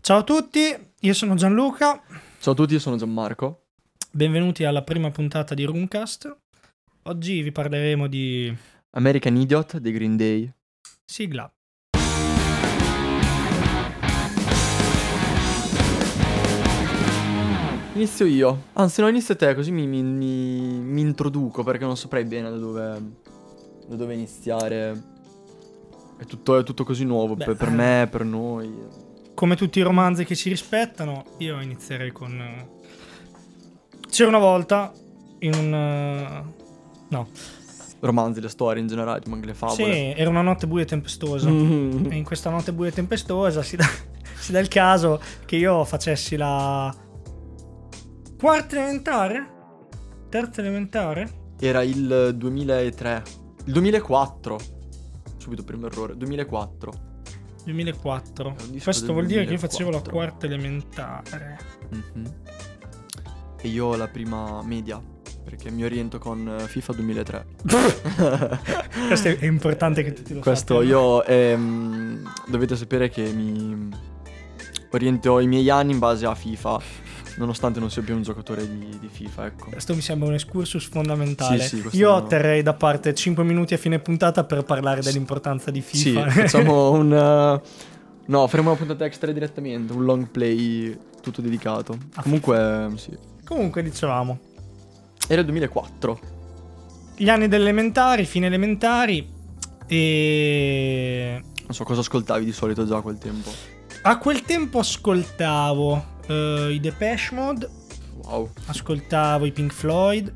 Ciao a tutti, io sono Gianluca, Ciao a tutti, io sono Gianmarco. benvenuti alla prima puntata di Roomcast. Oggi vi parleremo di American Idiot dei Green Day. sigla. Inizio io. Anzi, no, inizio te, così mi, mi- mi- mi introduco perché non saprei bene da dove, da dove iniziare. È tutto, è tutto così nuovo Beh, per, per eh. me, per noi. Come tutti i romanzi che si rispettano, io inizierei con... eh, C'era una volta in un... eh, No, Romanzi, le storie in generale, anche le sì, favole. era una notte buia e tempestosa. Mm. E in questa notte buia e tempestosa si dà, si dà il caso che io facessi la quarta elementare? Terza elementare? Era il 2003. Il 2004. Subito primo errore. 2004. 2004. È un disco Questo vuol dire che io 2004. facevo la quarta elementare. Mhm. E io la prima media. Perché mi oriento con eh, FIFA 2003. Questo è, è importante che tutti lo Questo sappiano. io ehm, dovete sapere che mi oriento i miei anni in base a FIFA, nonostante non sia più un giocatore di, di FIFA, ecco. Questo mi sembra un excursus fondamentale. Sì, sì, io no. terrei da parte 5 minuti a fine puntata per parlare dell'importanza di Sì, FIFA. facciamo un eh, No, faremo una puntata extra direttamente, un long play tutto dedicato. A Comunque, sì. Comunque dicevamo, Era il 2004. gli anni delle elementari, fine elementari e Non so cosa ascoltavi di solito già a quel tempo. a quel tempo ascoltavo eh, i Depeche Mode, Wow. ascoltavo i Pink Floyd.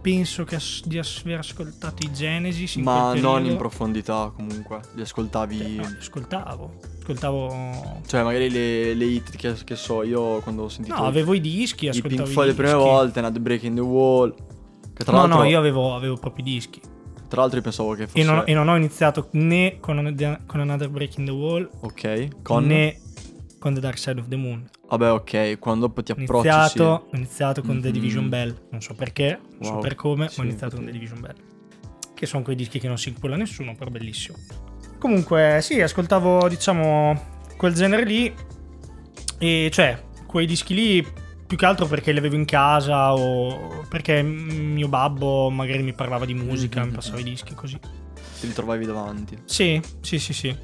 Penso che as- di aver ascoltato i Genesis Ma non in profondità, comunque. Li ascoltavi No, ascoltavo. Ascoltavo Cioè, magari le, le hit che, che so, io quando ho sentito No, avevo i dischi, i Pink Floyd le prime volte, Not Breaking the Wall. Che tra No, l'altro, no, io avevo, avevo proprio i dischi. tra l'altro io pensavo che fosse E non, e non ho iniziato né con, con Another Breaking the Wall Ok, con né con The Dark Side of the Moon. Vabbè, ok, quando dopo ti approcci iniziato, ho iniziato con The Mhm. Division Bell. Non so perché, non so Wow. per come, Sì, ho iniziato con The. Division Bell. Che sono quei dischi che non si inculla nessuno, però bellissimo. Comunque, sì, ascoltavo, diciamo, quel genere lì. E cioè, quei dischi lì più che altro perché li avevo in casa o perché mio babbo magari mi parlava di musica, mi passava i dischi così. Ti ritrovavi davanti. Sì, sì, sì, sì.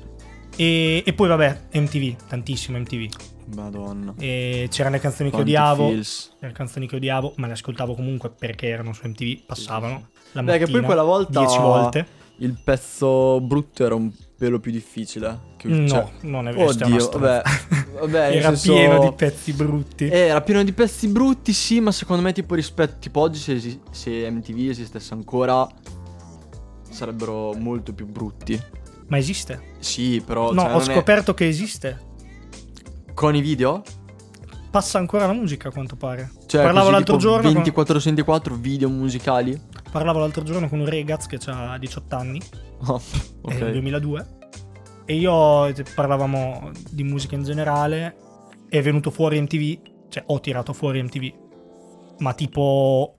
E, e poi vabbè, MTV, tantissimo MTV. Madonna. E c'erano le canzoni che Quanti odiavo, feels. le canzoni che odiavo, ma le ascoltavo comunque perché erano su MTV, passavano la Beh, mattina che poi quella volta 10 volte. Il pezzo brutto era un pelo più difficile. Che, No, cioè- non è vero, Oddio, vabbè, vabbè, Era senso- pieno di pezzi brutti. Era pieno di pezzi brutti, sì, ma secondo me tipo rispetto, tipo oggi se, se MTV esistesse ancora sarebbero molto più brutti. Ma esiste? Sì, però no, cioè, ho non è- scoperto che esiste. Con i video? Passa ancora la musica a quanto pare. Cioè, Parlavo l'altro giorno con- 24 su 24 video musicali. Parlavo l'altro giorno con un ragazzo che ha 18 anni, Oh, ok. 2002, e io cioè, parlavamo di musica in generale, è venuto fuori MTV, cioè ho tirato fuori MTV, ma tipo...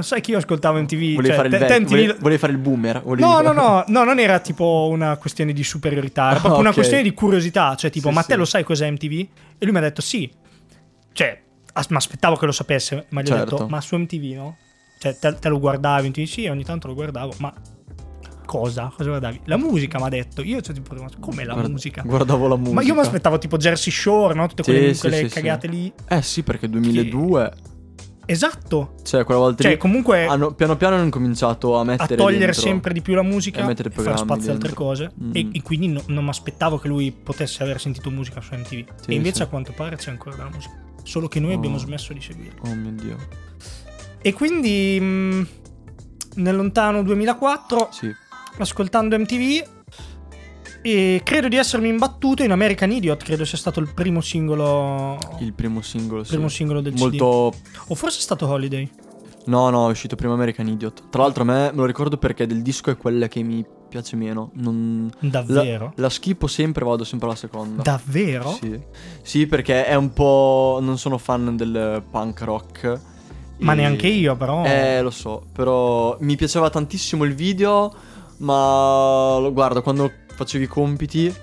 sai che io ascoltavo MTV? Volevi cioè, fare il te MTV volevi, volevi fare il boomer. volevi- No, no, no, no, non era tipo una questione di superiorità, era Ah, proprio una ok. questione di curiosità. Cioè, tipo, Sì, ma te sì. lo sai cos'è MTV? E lui mi ha detto sì. Cioè, as- mi aspettavo che lo sapesse, ma gli ho Certo. detto, ma su MTV no? Cioè, te, te lo guardavi MTV? Sì, ogni tanto lo guardavo, ma cosa? Cosa guardavi? La musica mi ha detto. Io, cioè, tipo, come la Guarda- musica? Guardavo la musica. Ma io mi aspettavo tipo Jersey Shore, no? Tutte quelle, sì, quelle sì, cagate sì. lì. Eh sì, perché 2002. Esatto. Cioè, quella volta Cioè, lì comunque hanno, piano piano hanno incominciato a a mettere togliere dentro- sempre di più la musica e e, fare spazio a altre cose. Mm. E, e quindi no- non mi aspettavo che lui potesse aver sentito musica su MTV. Sì, e invece sì. a quanto pare c'è ancora della musica. Solo che noi Oh. abbiamo smesso di seguirlo. Oh mio dio. E quindi mh, nel lontano 2004, Sì. ascoltando MTV, e credo di essermi imbattuto in American Idiot, credo sia stato il primo singolo... Il primo singolo, sì. primo singolo del CD. Molto O forse è stato Holiday. No, no, è uscito prima American Idiot. Tra l'altro a me me lo ricordo perché del disco è quella che mi piace meno. Non... Davvero? La, la schipo sempre, vado sempre alla seconda. Davvero? Sì. Sì, perché è un po'. Non sono fan del punk rock. Ma E- neanche io, però. Eh, lo so. Però mi piaceva tantissimo il video. Ma lo guarda, quando facevo i compiti.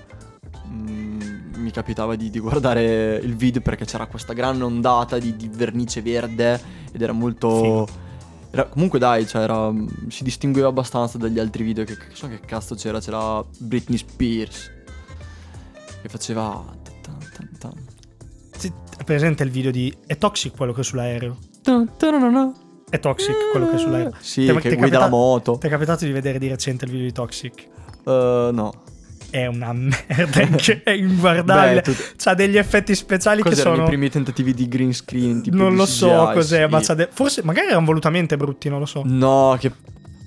mm, mi capitava di, di guardare il video perché c'era questa grande ondata di, di vernice verde ed era molto... Figo. era- comunque dai, cioè era, si distingueva abbastanza dagli altri video che, che so che cazzo c'era, c'era Britney Spears che faceva... Ti- È presente il video di È Toxic quello che è sull'aereo? È Toxic quello che è sull'aereo. Sì, è- che è guida la capita- moto. Ti è capitato di vedere di recente il video di Toxic? Eh, no. È una merda, che è inguardabile. Beh, tu- C'ha degli effetti speciali che Cos'erano sono... i primi tentativi di green screen? Non lo so cos'è, ma Sì. c'ha de- forse magari erano volutamente brutti, non lo so. No, che...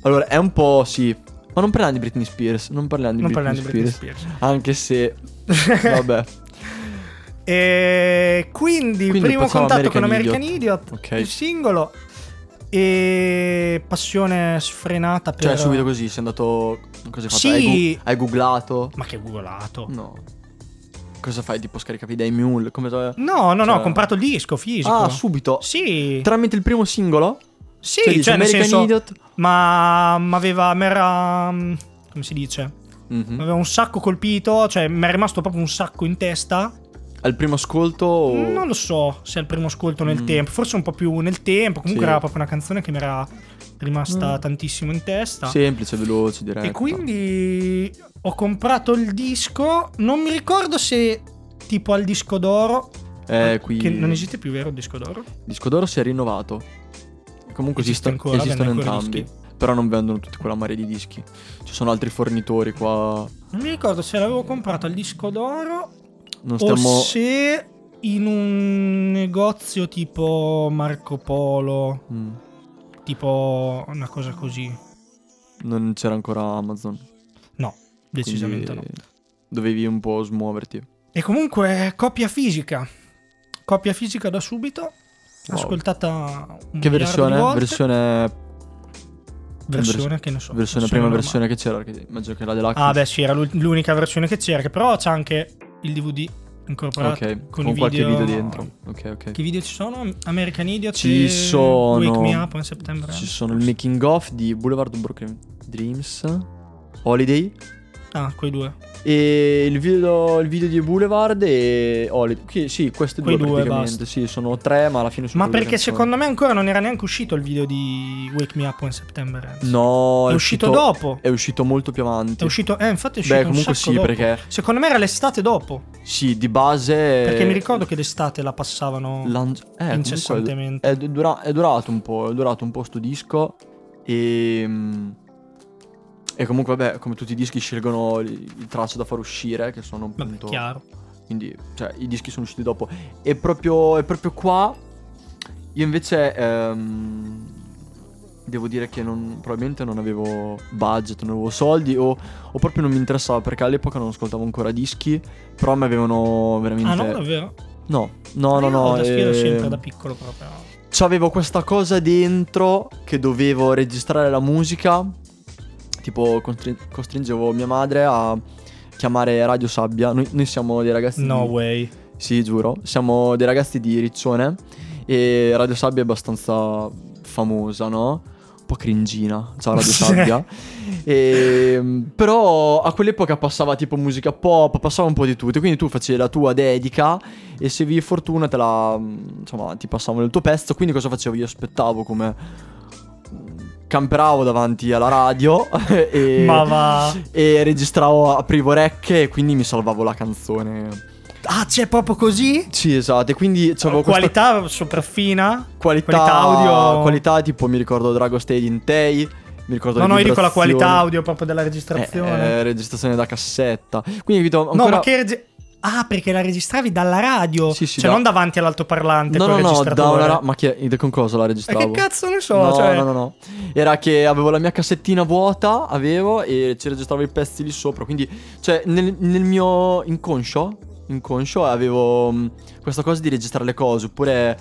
Allora, è un po', sì. Ma non parliamo di Britney Spears, non parliamo di non Britney, parliamo di Britney Spears. Spears. Anche se... Vabbè, E quindi, Quindi primo contatto con American American Idiot, Ok. il singolo e passione sfrenata per cioè subito così, sei andato... Cosa hai fatto? Sì. Hai, gu- hai googlato? Ma che googolato. No. Cosa fai? Tipo scaricavi dai mule? Come No, no, no, Cioè- ho comprato il disco fisico. Ah, subito? Sì. Tramite il primo singolo? Sì, Cioè, cioè, nel senso Idiot? ma aveva mi era mm, come si dice? Mhm. Mi aveva un sacco colpito, cioè mi è rimasto proprio un sacco in testa. Al primo ascolto? o- Non lo so se è il primo ascolto nel Mm. tempo, forse un po' più nel tempo. Comunque Sì. era proprio una canzone che mi era rimasta Mm. tantissimo in testa. Semplice, veloce, diretta. E quindi ho comprato il disco. Non mi ricordo se tipo al disco d'oro. Eh, qui... Che non esiste più, vero? Il disco d'oro? Disco d'oro si è rinnovato. Comunque Esiste esistono, ancora, esistono entrambi. Però non vendono tutti quella marea di dischi. Ci sono altri fornitori qua. Non mi ricordo se l'avevo comprato al disco d'oro Non o stiamo. se in un negozio tipo Marco Polo. Mm, Tipo una cosa così. non c'era ancora Amazon. No, decisamente quindi no. Dovevi un po' smuoverti. E comunque copia fisica. Copia fisica da subito. Wow. Ascoltata un Che versione? Versione. Versione che ne so. Versione, prima normale. versione che c'era. Che immagino che la deluxe. Ah, beh, sì, era l'u- l'unica versione che c'era. Che però c'è anche il DVD incorporato. Ok, con con, qualche video- video dentro. Ok, ok. Che video ci sono? American Idiot Ci sono- Wake Me Up in settembre. Ci sono il making of di Boulevard of Broken Dreams, Holiday Ah, quei due. E il video, il video di Boulevard e Holiday. Che- sì, queste Quei due, due, praticamente. Sì, sono tre, ma alla fine sono Ma perché secondo me ancora non era neanche uscito il video di Wake Me Up in settembre. No, è uscito dopo. È uscito molto più avanti. È uscito, eh, infatti è uscito Beh, un comunque sì, dopo. perché Secondo me era l'estate dopo. sì, di base Perché mi ricordo che d'estate la passavano Lan- eh, incessantemente. È, dura- è durato un po', è durato un po' sto disco e mm, e comunque vabbè, come tutti i dischi scelgono il, il traccio da far uscire, che sono Vabbè, appunto chiaro. quindi cioè i dischi sono usciti dopo e proprio e proprio qua io invece ehm, devo dire che non, probabilmente non avevo budget, non avevo soldi o, o proprio non mi interessava perché all'epoca non ascoltavo ancora dischi, però mi avevano veramente Ah no, davvero? No, no, no, no. da schiero eh, sempre da piccolo proprio. C'avevo questa cosa dentro che dovevo registrare la musica. Tipo, costri- costringevo mia madre a chiamare Radio Sabbia. Noi, noi siamo dei ragazzi. No di... way. Sì, giuro. Siamo dei ragazzi di Riccione. E Radio Sabbia è abbastanza famosa, no? Un po' cringina. Ciao Radio. Sabbia. E, però a quell'epoca passava tipo musica pop, passava un po' di tutto. Quindi tu facevi la tua dedica e se vi fortuna te la. insomma, ti passavano il tuo pezzo. Quindi cosa facevo? Io aspettavo come. Camperavo davanti alla radio e, e registravo, aprivo rec e quindi mi salvavo la canzone. Ah, c'è proprio così? Sì, esatto. E quindi c'avevo questa Qualità super fina. qualità, qualità audio. Qualità tipo mi ricordo Drago Stay in Tay. Mi ricordo No, no, io dico la qualità audio proprio della registrazione. Eh, eh, registrazione da cassetta. Quindi capito, no, ancora... ma che Ah, perché la registravi dalla radio? Sì, sì, cioè, da- non davanti all'altoparlante No, no, no, da una ra- Ma che, con cosa la registravo? che cazzo ne so? No, cioè... no, no, no. Era che avevo la mia cassettina vuota, avevo e ci registravo i pezzi lì sopra. Quindi, cioè, nel, nel mio inconscio, inconscio avevo mh, questa cosa di registrare le cose. Oppure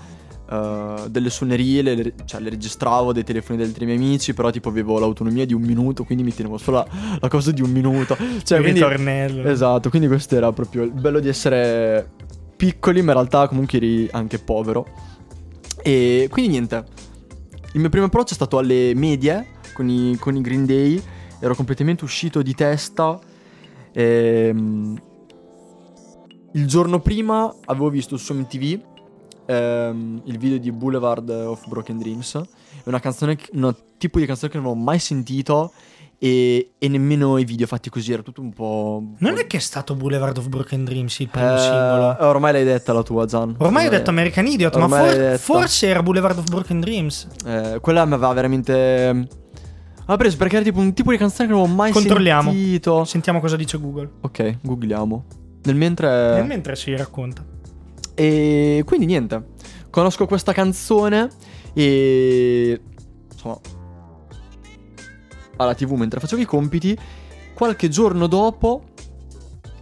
eh, delle suonerie, le, cioè le registravo dei telefoni degli altri miei amici. Però, tipo, avevo l'autonomia di un minuto. Quindi mi tenevo solo la, la cosa di un minuto. Cioè, il quindi, ritornello. Esatto, quindi questo era proprio il bello di essere piccoli, ma in realtà comunque eri anche povero. E quindi niente. Il mio primo approccio è stato alle medie con i, con i Green Day. Ero completamente uscito di testa. Ehm, il giorno prima avevo visto su MTV ehm, il video di Boulevard of Broken Dreams. È una canzone, che- un tipo di canzone che non avevo mai sentito e, e nemmeno i video fatti così, era tutto un po'... Non è che è stato Boulevard of Broken Dreams il primo. Eh, singolo. Ormai l'hai detta la tua, Gian. Ormai ho detto American Idiot, ma ormai for- forse era Boulevard of Broken Dreams. Eh, quella mi aveva veramente... Ha preso perché era tipo un tipo di canzone che non avevo mai Controlliamo. sentito. Sentiamo cosa dice Google. Ok, googliamo. Nel mentre... Nel mentre si racconta. E quindi niente, conosco questa canzone e insomma alla tv mentre facevo i compiti, qualche giorno dopo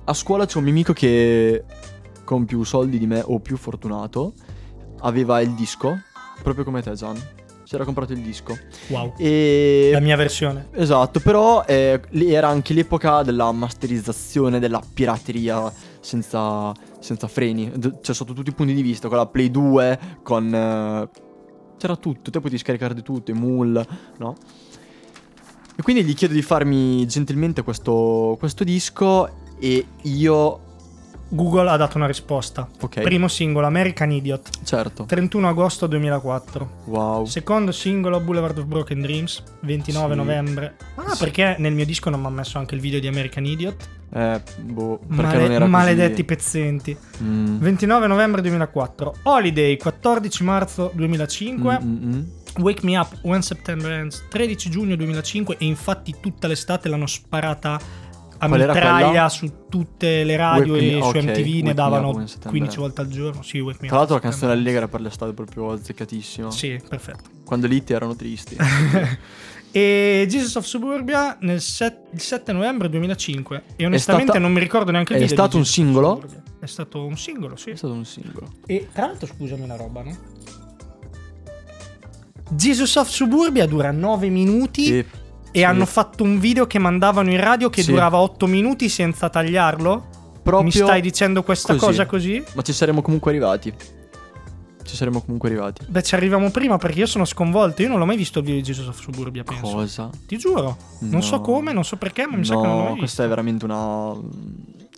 a scuola c'è un mio amico che con più soldi di me o più fortunato aveva il disco, proprio come te Gian, si era comprato il disco Wow. e La mia versione. Esatto, però eh, era anche l'epoca della masterizzazione, della pirateria senza, senza freni, cioè sotto tutti i punti di vista, con la Play 2, con... eh, c'era tutto, te potevi scaricare di tutto, i mul, no? E quindi gli chiedo di farmi gentilmente questo, questo disco e io... Google ha dato una risposta. Ok, Primo singolo, American Idiot, certo, 31 agosto 2004. wow. Secondo singolo, Boulevard of Broken Dreams, 29 Sì. novembre. Ah, Sì. perché nel mio disco non mi ha messo anche il video di American Idiot? Eh, boh, perché Male- non era maledetti così... pezzenti. Mm. 29 novembre 2004. Holiday, 14 marzo 2005. Mm, mm, mm. Wake Me Up When September Ends 13 giugno 2005 e infatti tutta l'estate l'hanno sparata a Qual mitraglia su tutte le radio Me- e su MTV Wake Me ne davano When September 15 Ends. volte al giorno. Sì, Tra l'altro la canzone allegra per l'estate è proprio azzeccatissima. Sì, perfetto. Quando lì erano tristi. E Jesus of Suburbia nel set- il 7 novembre 2005 e onestamente stata- non mi ricordo neanche il è video. stato di un singolo? È stato un singolo, sì. È stato un singolo. E tra l'altro scusami una roba, no? Jesus of Suburbia dura 9 minuti E e hanno fatto un video che mandavano in radio che Sì. durava 8 minuti senza tagliarlo. proprio... Mi stai dicendo questa così. cosa così? Ma ci saremmo comunque arrivati. Ci saremmo comunque arrivati. Beh, ci arriviamo prima perché io sono sconvolto. Io non l'ho mai visto il video di Jesus of Suburbia, penso. Cosa? Ti giuro. Non so No. come, non so perché, ma mi sa che non l'ho No, mai visto. è veramente una...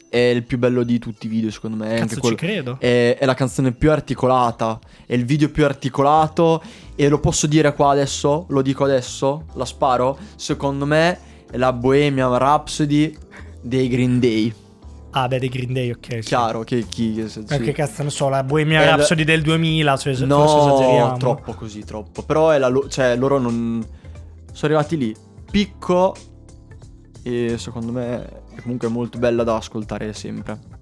È il più bello di tutti i video, secondo me. è anche Cazzo, quello- ci credo. È, è la canzone più articolata. È il video più articolato. E lo posso dire qua adesso? Lo dico adesso? La sparo? Secondo me è la Bohemian Rhapsody dei Green Day. Ah, beh, dei Green Day, ok. sì. Chiaro che chi... che sì. Che cazzo ne so, la Bohemian Eh, Rhapsody del 2000, cioè, No, troppo così, troppo. Però è la lo- cioè, loro non... Sono arrivati lì, picco, e secondo me è comunque molto bella da ascoltare sempre.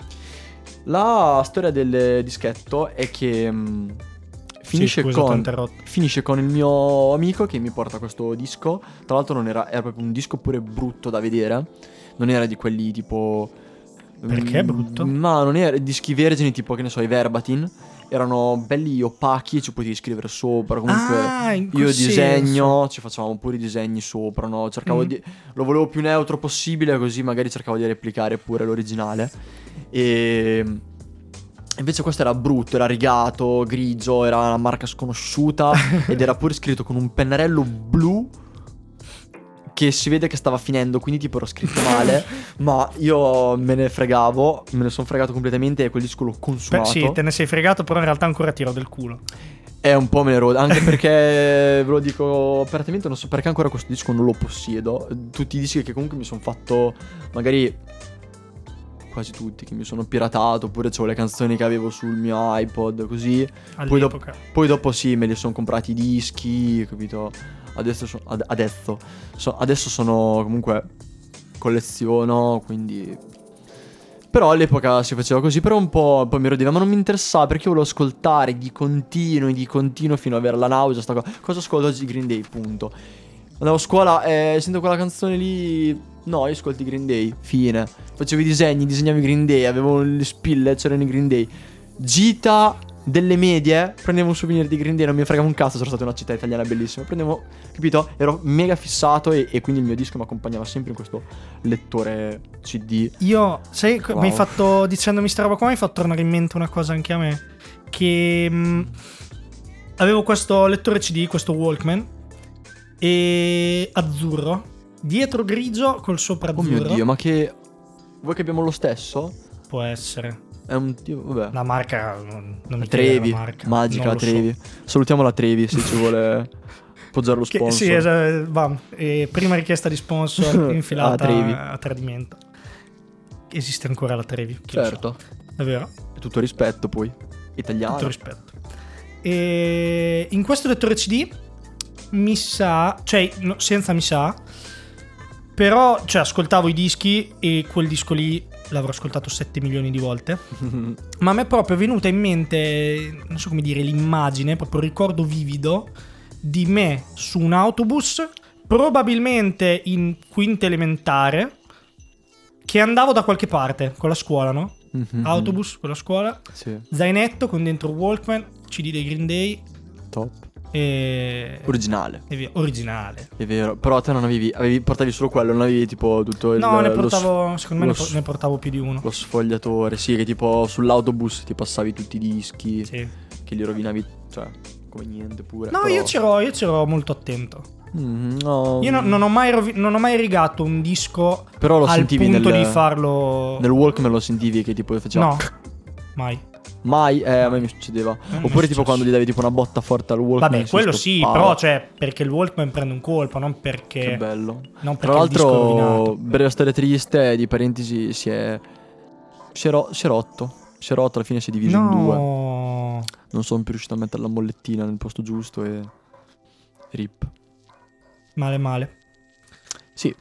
La storia del dischetto è che mh, finisce, scusa, t'ho con, finisce con il mio amico che mi porta questo disco. Tra l'altro non era, era proprio un disco pure brutto da vedere. Non era di quelli tipo... Perché mm, brutto? No, non era dischi vergini tipo, che ne so, i Verbatim. Erano belli opachi, ci potevi scrivere sopra. Comunque ah, io senso. disegno, ci facevamo pure i disegni sopra, no? Cercavo Mm. di... Lo volevo più neutro possibile, così magari cercavo di replicare pure l'originale. E... Invece questo era brutto, era rigato, grigio, era una marca sconosciuta ed era pure scritto con un pennarello blu che si vede che stava finendo, quindi tipo ero scritto male, ma io me ne fregavo, me ne sono fregato completamente e quel disco l'ho Beh, consumato. sì, te ne sei fregato, però in realtà ancora tiro del culo. È un po' meno anche perché ve lo dico apertamente, non so perché ancora questo disco non lo possiedo. Tutti i dischi che comunque mi sono fatto, magari quasi tutti, che mi sono piratato, oppure c'ho le canzoni che avevo sul mio iPod, così. Poi All'epoca. poi dopo sì, me li sono comprati i dischi, capito? Adesso, so- ad- adesso, so- adesso sono comunque colleziono, quindi... Però all'epoca si faceva così, però un po', poi mi rodeva, ma non mi interessava perché io volevo ascoltare di continuo, di continuo fino ad avere la nausea, sta cosa. Cosa ascolto oggi? Green Day, punto. Andavo a scuola e sento quella canzone lì, no, io ascolti Green Day, fine. Facevo i disegni, disegnavo i Green Day, avevo le spille, c'erano i Green Day. Gita delle medie, prendevo un souvenir di Green Day, non mi fregava un cazzo, sono stata in una città italiana bellissima. Prendevo, capito? Ero mega fissato e, e quindi il mio disco mi accompagnava sempre in questo lettore CD. Io, sai, Wow. mi hai fatto, dicendomi sta roba qua, mi hai fatto tornare in mente una cosa anche a me. Che mh, avevo questo lettore CD, questo Walkman, e azzurro, dietro grigio col sopra Oh azzurro. mio dio, ma che... Vuoi che abbiamo lo stesso? Può essere. È un tipo, vabbè. La marca non, non mi Trevi, la marca. magica non so. Trevi. Salutiamo la Trevi se ci vuole appoggiare lo Che- sponsor. sì, esatto, va. E prima richiesta di sponsor infilata A a tradimento. Esiste ancora la Trevi. Certo. È vero, E tutto rispetto poi. Italiano. tutto rispetto. E in questo lettore CD mi sa, cioè no, senza mi sa, però cioè, ascoltavo i dischi e quel disco lì l'avrò ascoltato 7 milioni di volte. Ma a me è proprio venuta in mente, non so come dire, l'immagine, proprio il ricordo vivido di me su un autobus, probabilmente in quinta elementare, che andavo da qualche parte con la scuola, no? Mhm. Autobus con la scuola, Sì, zainetto con dentro Walkman, CD dei Green Day top. E... Originale. e via. Originale. È vero. Però te non avevi, avevi portavi solo quello, non avevi tipo tutto il No, ne portavo, secondo me ne, ne portavo più di uno. Lo sfogliatore, sì, che tipo sull'autobus ti passavi tutti i dischi, Sì. che li rovinavi, cioè, come niente pure. No, però- io c'ero, io c'ero molto attento. Mm, no. Io no- non, ho mai rovi- non ho mai rigato un disco Però lo al sentivi punto nel, di farlo... nel Walkman lo sentivi che tipo faceva... No, mai. Mai, eh, a me mi succedeva. mi è Oppure tipo quando gli davi tipo una botta forte al Walkman. Vabbè, quello sì, però cioè, perché il Walkman prende un colpo, non perché... Che bello. Non Tra perché è l'altro, breve storia triste, di parentesi, si è... Si è, ro- si è rotto. Si è rotto, alla fine si è diviso in due. No. Non sono più riuscito a mettere la mollettina nel posto giusto e... Rip. Male, male. Sì,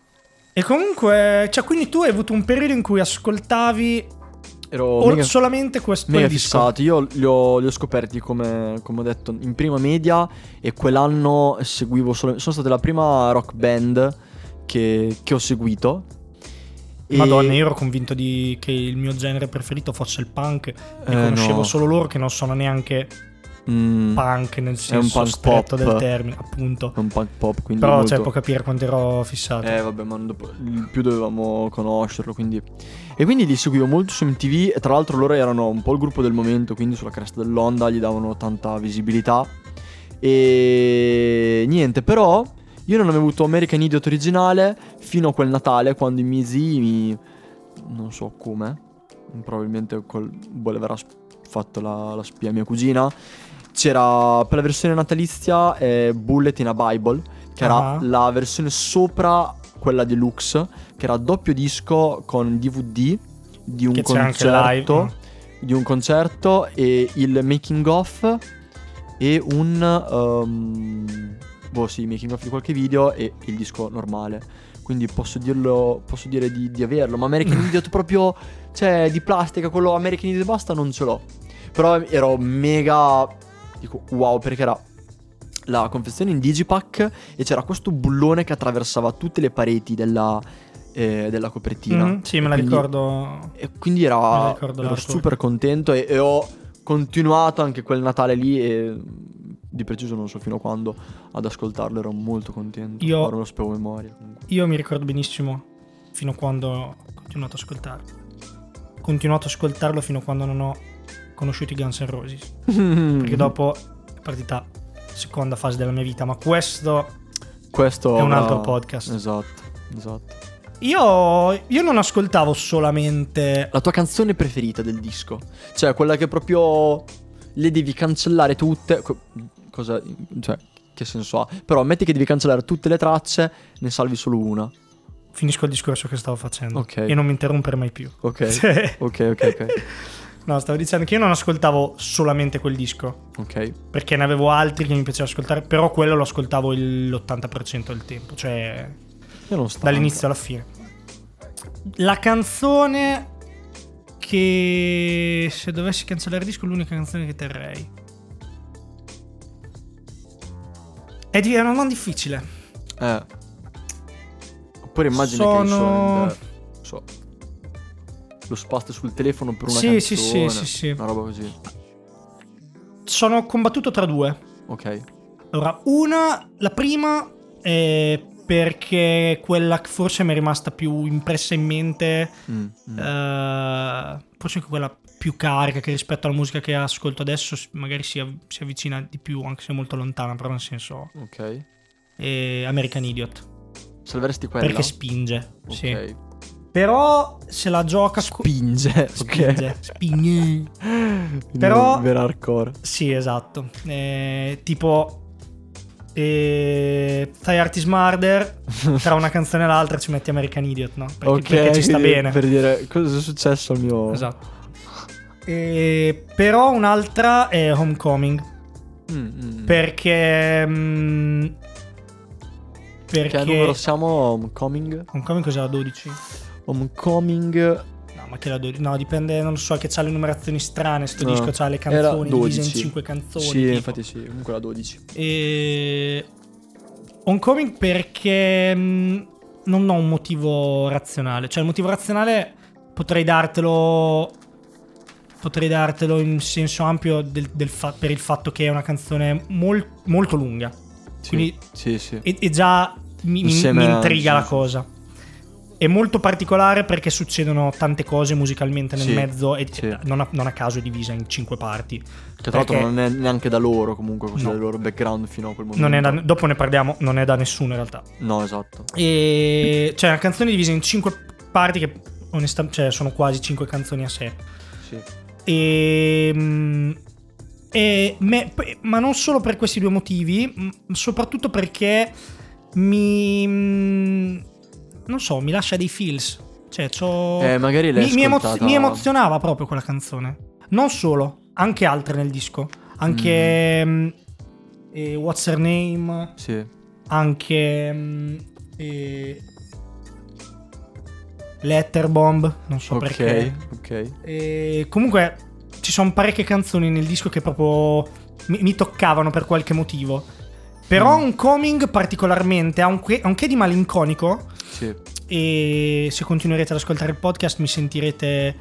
E comunque, cioè, quindi tu hai avuto un periodo in cui ascoltavi ero o mega, solamente questo mega fissato. Io li ho, li ho scoperti, come, come ho detto, in prima media e quell'anno seguivo solo... Sono state la prima rock band che, che ho seguito. E- Madonna, io ero convinto di- che il mio genere preferito fosse il punk. E Eh, conoscevo no. solo loro che non sono neanche Mm, punk nel senso punk stretto pop. del termine, appunto. è un punk pop, quindi Però molto... cioè, può capire quanto ero fissato. Eh vabbè, ma dopo, il più dovevamo conoscerlo, quindi... E quindi li seguivo molto su MTV e tra l'altro loro erano un po' il gruppo del momento, quindi sulla cresta dell'onda gli davano tanta visibilità. E niente, però io non avevo avuto American Idiot originale fino a quel Natale quando i miei zii mi... non so come, probabilmente col... boh, avrà fatto la, la spia a mia cugina. C'era per la versione natalizia eh, Bullet in a Bible, che era Ah. la versione sopra quella deluxe, che era doppio disco con DVD di un Che concerto, di un concerto e il making of e un um, boh sì, making of di qualche video e il disco normale. Quindi posso dirlo, posso dire di, di averlo, ma American Idiot proprio cioè di plastica, quello American Idiot basta non ce l'ho. Però ero mega dico wow perché era la confezione in digipack e c'era questo bullone che attraversava tutte le pareti della, eh, della copertina. Mhm, sì, me la Quindi- ricordo. E quindi era, ricordo ero super contento e, e ho continuato anche quel Natale lì e di preciso non so fino a quando ad ascoltarlo, ero molto contento. Io- Ora lo sapevo a memoria comunque. Io mi ricordo benissimo fino a quando ho continuato ad ascoltarlo. Ho continuato ad ascoltarlo fino a quando non ho conosciuto i Guns N' Roses. Perché dopo è partita la seconda fase della mia vita. Ma questo Questo è un avrà- altro podcast. Esatto, esatto. Io, io non ascoltavo solamente. La tua canzone preferita del disco? Cioè quella che proprio le devi cancellare tutte. co- cosa cioè che senso ha? Però ammetti che devi cancellare tutte le tracce, ne salvi solo una. Finisco il discorso che stavo facendo. Ok. E non mi interrompere mai più. Ok. Ok, ok, ok. No, stavo dicendo che io non ascoltavo solamente quel disco. Ok. Perché ne avevo altri che mi piaceva ascoltare. Però quello lo ascoltavo il- l'80% del tempo. Cioè, Io non dall'inizio alla fine. La canzone che se dovessi cancellare il disco è l'unica canzone che terrei. È, di- è una domanda difficile. Eh. Oppure immagina che hai Sono- solo il- so, lo spazio sul telefono per una Sì, canzone. sì, sì, sì, sì. Una roba così. Sono combattuto tra due. Ok. Allora, una, la prima è perché quella che forse mi è rimasta più impressa in mente, Mm, mm. eh, forse anche quella più carica che rispetto alla musica che ascolto adesso magari si, av- si avvicina di più, anche se è molto lontana, però nel senso Ok. American Idiot, Salveresti quella? perché spinge, Ok. sì. Però se la gioca... Spinge, Spinge, ok. spinge. Però- Vera hardcore. Sì, esatto. Eh, tipo... Eh, Thai Artist Murder tra una canzone e l'altra ci metti American Idiot, no? Perché, ok, perché ci sta bene. Per dire cosa è successo al mio... Esatto. Eh, però un'altra è Homecoming. Mm, mm. Perché. mm, perché. Che numero siamo? Homecoming? Homecoming cos'era 12? Homecoming... No, ma che la 12? No, dipende, non lo so, che c'ha le numerazioni strane. Sto No, disco c'ha le canzoni divise in 12. 5 canzoni. Sì, tipo. infatti sì, comunque la 12. E... Homecoming perché mm, non ho un motivo razionale. Cioè, il motivo razionale potrei dartelo. Potrei dartelo in senso ampio del- del fa- per il fatto che è una canzone mol- molto lunga. Sì, Quindi- sì, sì. E, e già mi, mi- mi intriga la cosa. È molto particolare perché succedono tante cose musicalmente nel Sì, mezzo e sì. non, a, non a caso è divisa in cinque parti. Che tra l'altro non è neanche da loro comunque, così No. del loro background fino a quel momento. È da- dopo ne parliamo, non è da nessuno in realtà. No, esatto. E c'è una canzone divisa in cinque parti che onestamente cioè, sono quasi cinque canzoni a sé. Sì. E, mm, e me- ma non solo per questi due motivi, soprattutto perché mi... non so, mi lascia dei feels. Cioè, c'ho... Eh, magari l'hai mi, mi emo- ascoltata- mi emozionava proprio quella canzone. Non solo, anche altre nel disco. Anche mm, eh, What's Her Name, Sì. anche mm, eh, Letterbomb, non so ok, perché. ok. E comunque ci sono parecchie canzoni nel disco che proprio mi, mi toccavano per qualche motivo. Però Mm. un coming particolarmente ha un, que- un che di malinconico Sì. e se continuerete ad ascoltare il podcast mi sentirete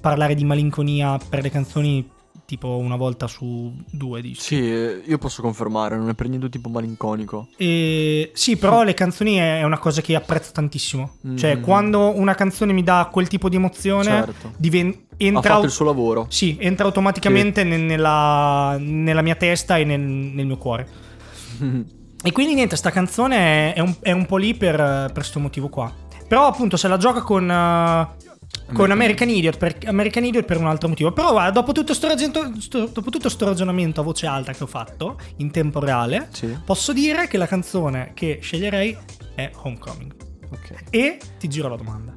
parlare di malinconia per le canzoni tipo una volta su due dischi. Sì, eh, io posso confermare, non è per niente tipo malinconico. E sì, però le canzoni è una cosa che apprezzo tantissimo. Cioè, Mhm. quando una canzone mi dà quel tipo di emozione, Certo. diven- Ha entra, fatto au- il suo lavoro. sì, entra automaticamente ne- nella, nella mia testa e nel, nel mio cuore. E quindi niente, sta canzone è, un, è un po' lì per, per questo motivo qua. Però appunto se la gioca con, eh, con American Idiot, per, American Idiot per un altro motivo. Però guarda, dopo tutto sto, ragionamento- sto- dopo tutto sto ragionamento a voce alta che ho fatto in tempo reale, Sì, posso dire che la canzone che sceglierei è Homecoming. ok. E ti giro la domanda.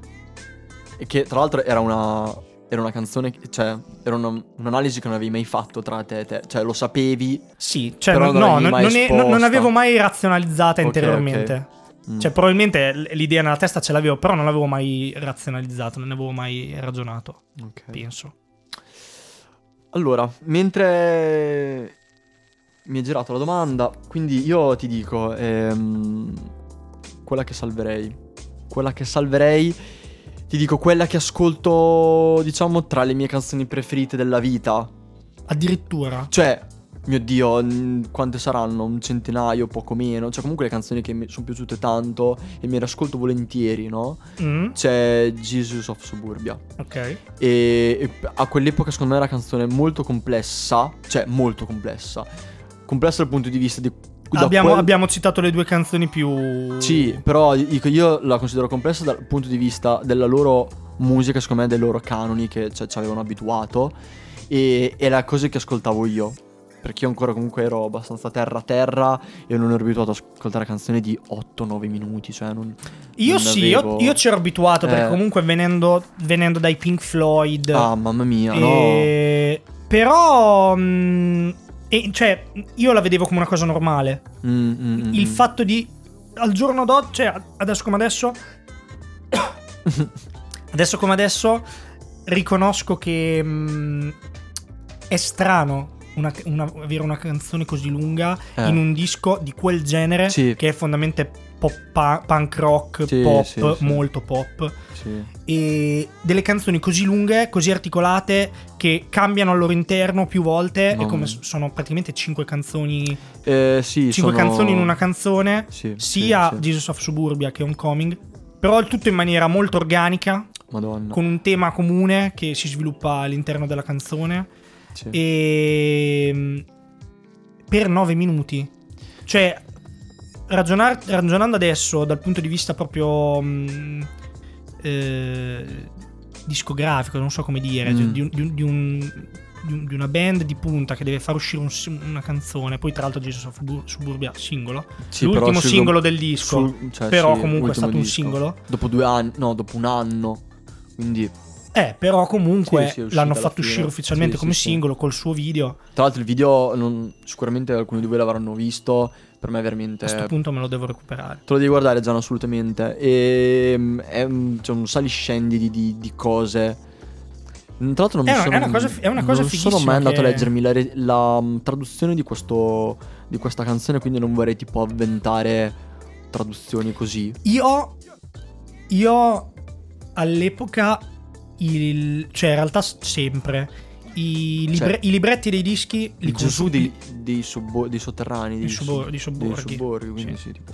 E che tra l'altro era una, era una canzone, cioè, era una- un'analisi che non avevi mai fatto tra te e te. Cioè, lo sapevi. Sì, cioè no, non non, è- non- avevo mai razionalizzata Ok, interiormente. Mm. Cioè, probabilmente l'idea nella testa ce l'avevo, però non l'avevo mai razionalizzato, non ne avevo mai ragionato, Ok. penso. Allora, mentre mi è girato la domanda, quindi io ti dico, ehm, quella che salverei. Quella che salverei, ti dico quella che ascolto, diciamo, tra le mie canzoni preferite della vita. Addirittura. Cioè, mio Dio, quante saranno? Un centinaio, poco meno. Cioè, comunque le canzoni che mi sono piaciute tanto e mi ascolto volentieri, no? Mm, C'è Jesus of Suburbia. ok. E, e a quell'epoca secondo me era una canzone molto complessa, cioè molto complessa. Complessa dal punto di vista di... Abbiamo, quel- abbiamo citato le due canzoni più... Sì, però dico, io la considero complessa dal punto di vista della loro musica, secondo me, dei loro canoni che cioè, ci avevano abituato e, e le cose che ascoltavo io. Perché io ancora comunque ero abbastanza terra terra e non ero abituato ad ascoltare canzoni di 8-9 minuti, cioè non... Io non sì, avevo- io, io ci ero abituato perché Eh. comunque venendo, venendo dai Pink Floyd... Ah, mamma mia, e- Però... mm, e, cioè, io la vedevo come una cosa normale. no. Mm, mm, mm, il mm. fatto di al giorno d'oggi, cioè adesso come adesso, adesso come adesso, riconosco che mm, è strano una- una- avere una canzone così lunga Eh. in un disco di quel genere Sì. che è fondamentalmente pop, punk rock, Sì, pop, sì, sì. molto pop. E delle canzoni così lunghe, così articolate, che cambiano al loro interno più volte. Mamma E come sono praticamente cinque canzoni Eh, sì, cinque sono- canzoni in una canzone, sia. Jesus of Suburbia che Homecoming, però il tutto in maniera molto organica, Madonna. con un tema comune che si sviluppa all'interno della canzone e mm, per nove minuti. Cioè, ragionar- ragionando adesso dal punto di vista proprio mm, eh, discografico, non so come dire, Mm. cioè di, un- di un- di un- di un- una band di punta che deve far uscire un una canzone, poi tra l'altro Jesus of Subur- Suburbia singolo, Sì, l'ultimo singolo del disco, sul- cioè, però sì, comunque è stato un disco. singolo. Dopo due anni, no, dopo un anno. Quindi, Eh, però comunque Sì, l'hanno fatto uscire ufficialmente come singolo col suo video. tra l'altro, il video non- sicuramente alcuni di voi l'avranno visto. Per me, veramente. A questo punto me lo devo recuperare. Te lo devi guardare, Gian, assolutamente. E mm, è c'è un saliscendi di, di, di cose. Mm, Tra l'altro, non È mi sono, è una cosa è una cosa non sono mai andato che- a leggermi la, re- la, mm, traduzione di, questo, di questa canzone. Quindi non vorrei tipo avventare traduzioni così. Io, io all'epoca, il, cioè in realtà sempre, i, libre- Cioè, i libretti dei dischi li Gesù consumi- dei, dei, sobbo- dei sotterranei. Dei dei sobor- sub- dei sobborghi. Dei sobborghi, Sì. sì, tipo.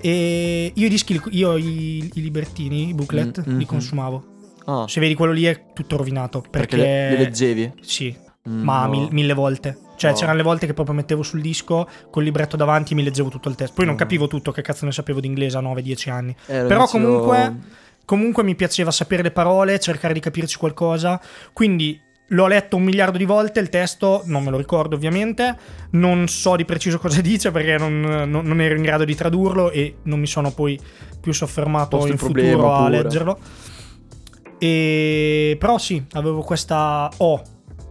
E io i dischi, li- io i, i libertini, i booklet, Mm, li mhm. consumavo. Ah, Se vedi quello lì è tutto rovinato. Perché, perché le, le leggevi? Sì, Mm, ma no. mil- mille volte. Cioè, No. c'erano le volte che proprio mettevo sul disco col libretto davanti e mi leggevo tutto il testo. Poi non No. capivo tutto, che cazzo ne sapevo di inglese a 9-10 anni. Eh, Però comunque, comunque mi piaceva sapere le parole, cercare di capirci qualcosa. Quindi l'ho letto un miliardo di volte, il testo non me lo ricordo ovviamente, non so di preciso cosa dice perché non, non- non ero in grado di tradurlo e non mi sono poi più soffermato Posto in futuro a pure. leggerlo. E però sì, avevo questa ho,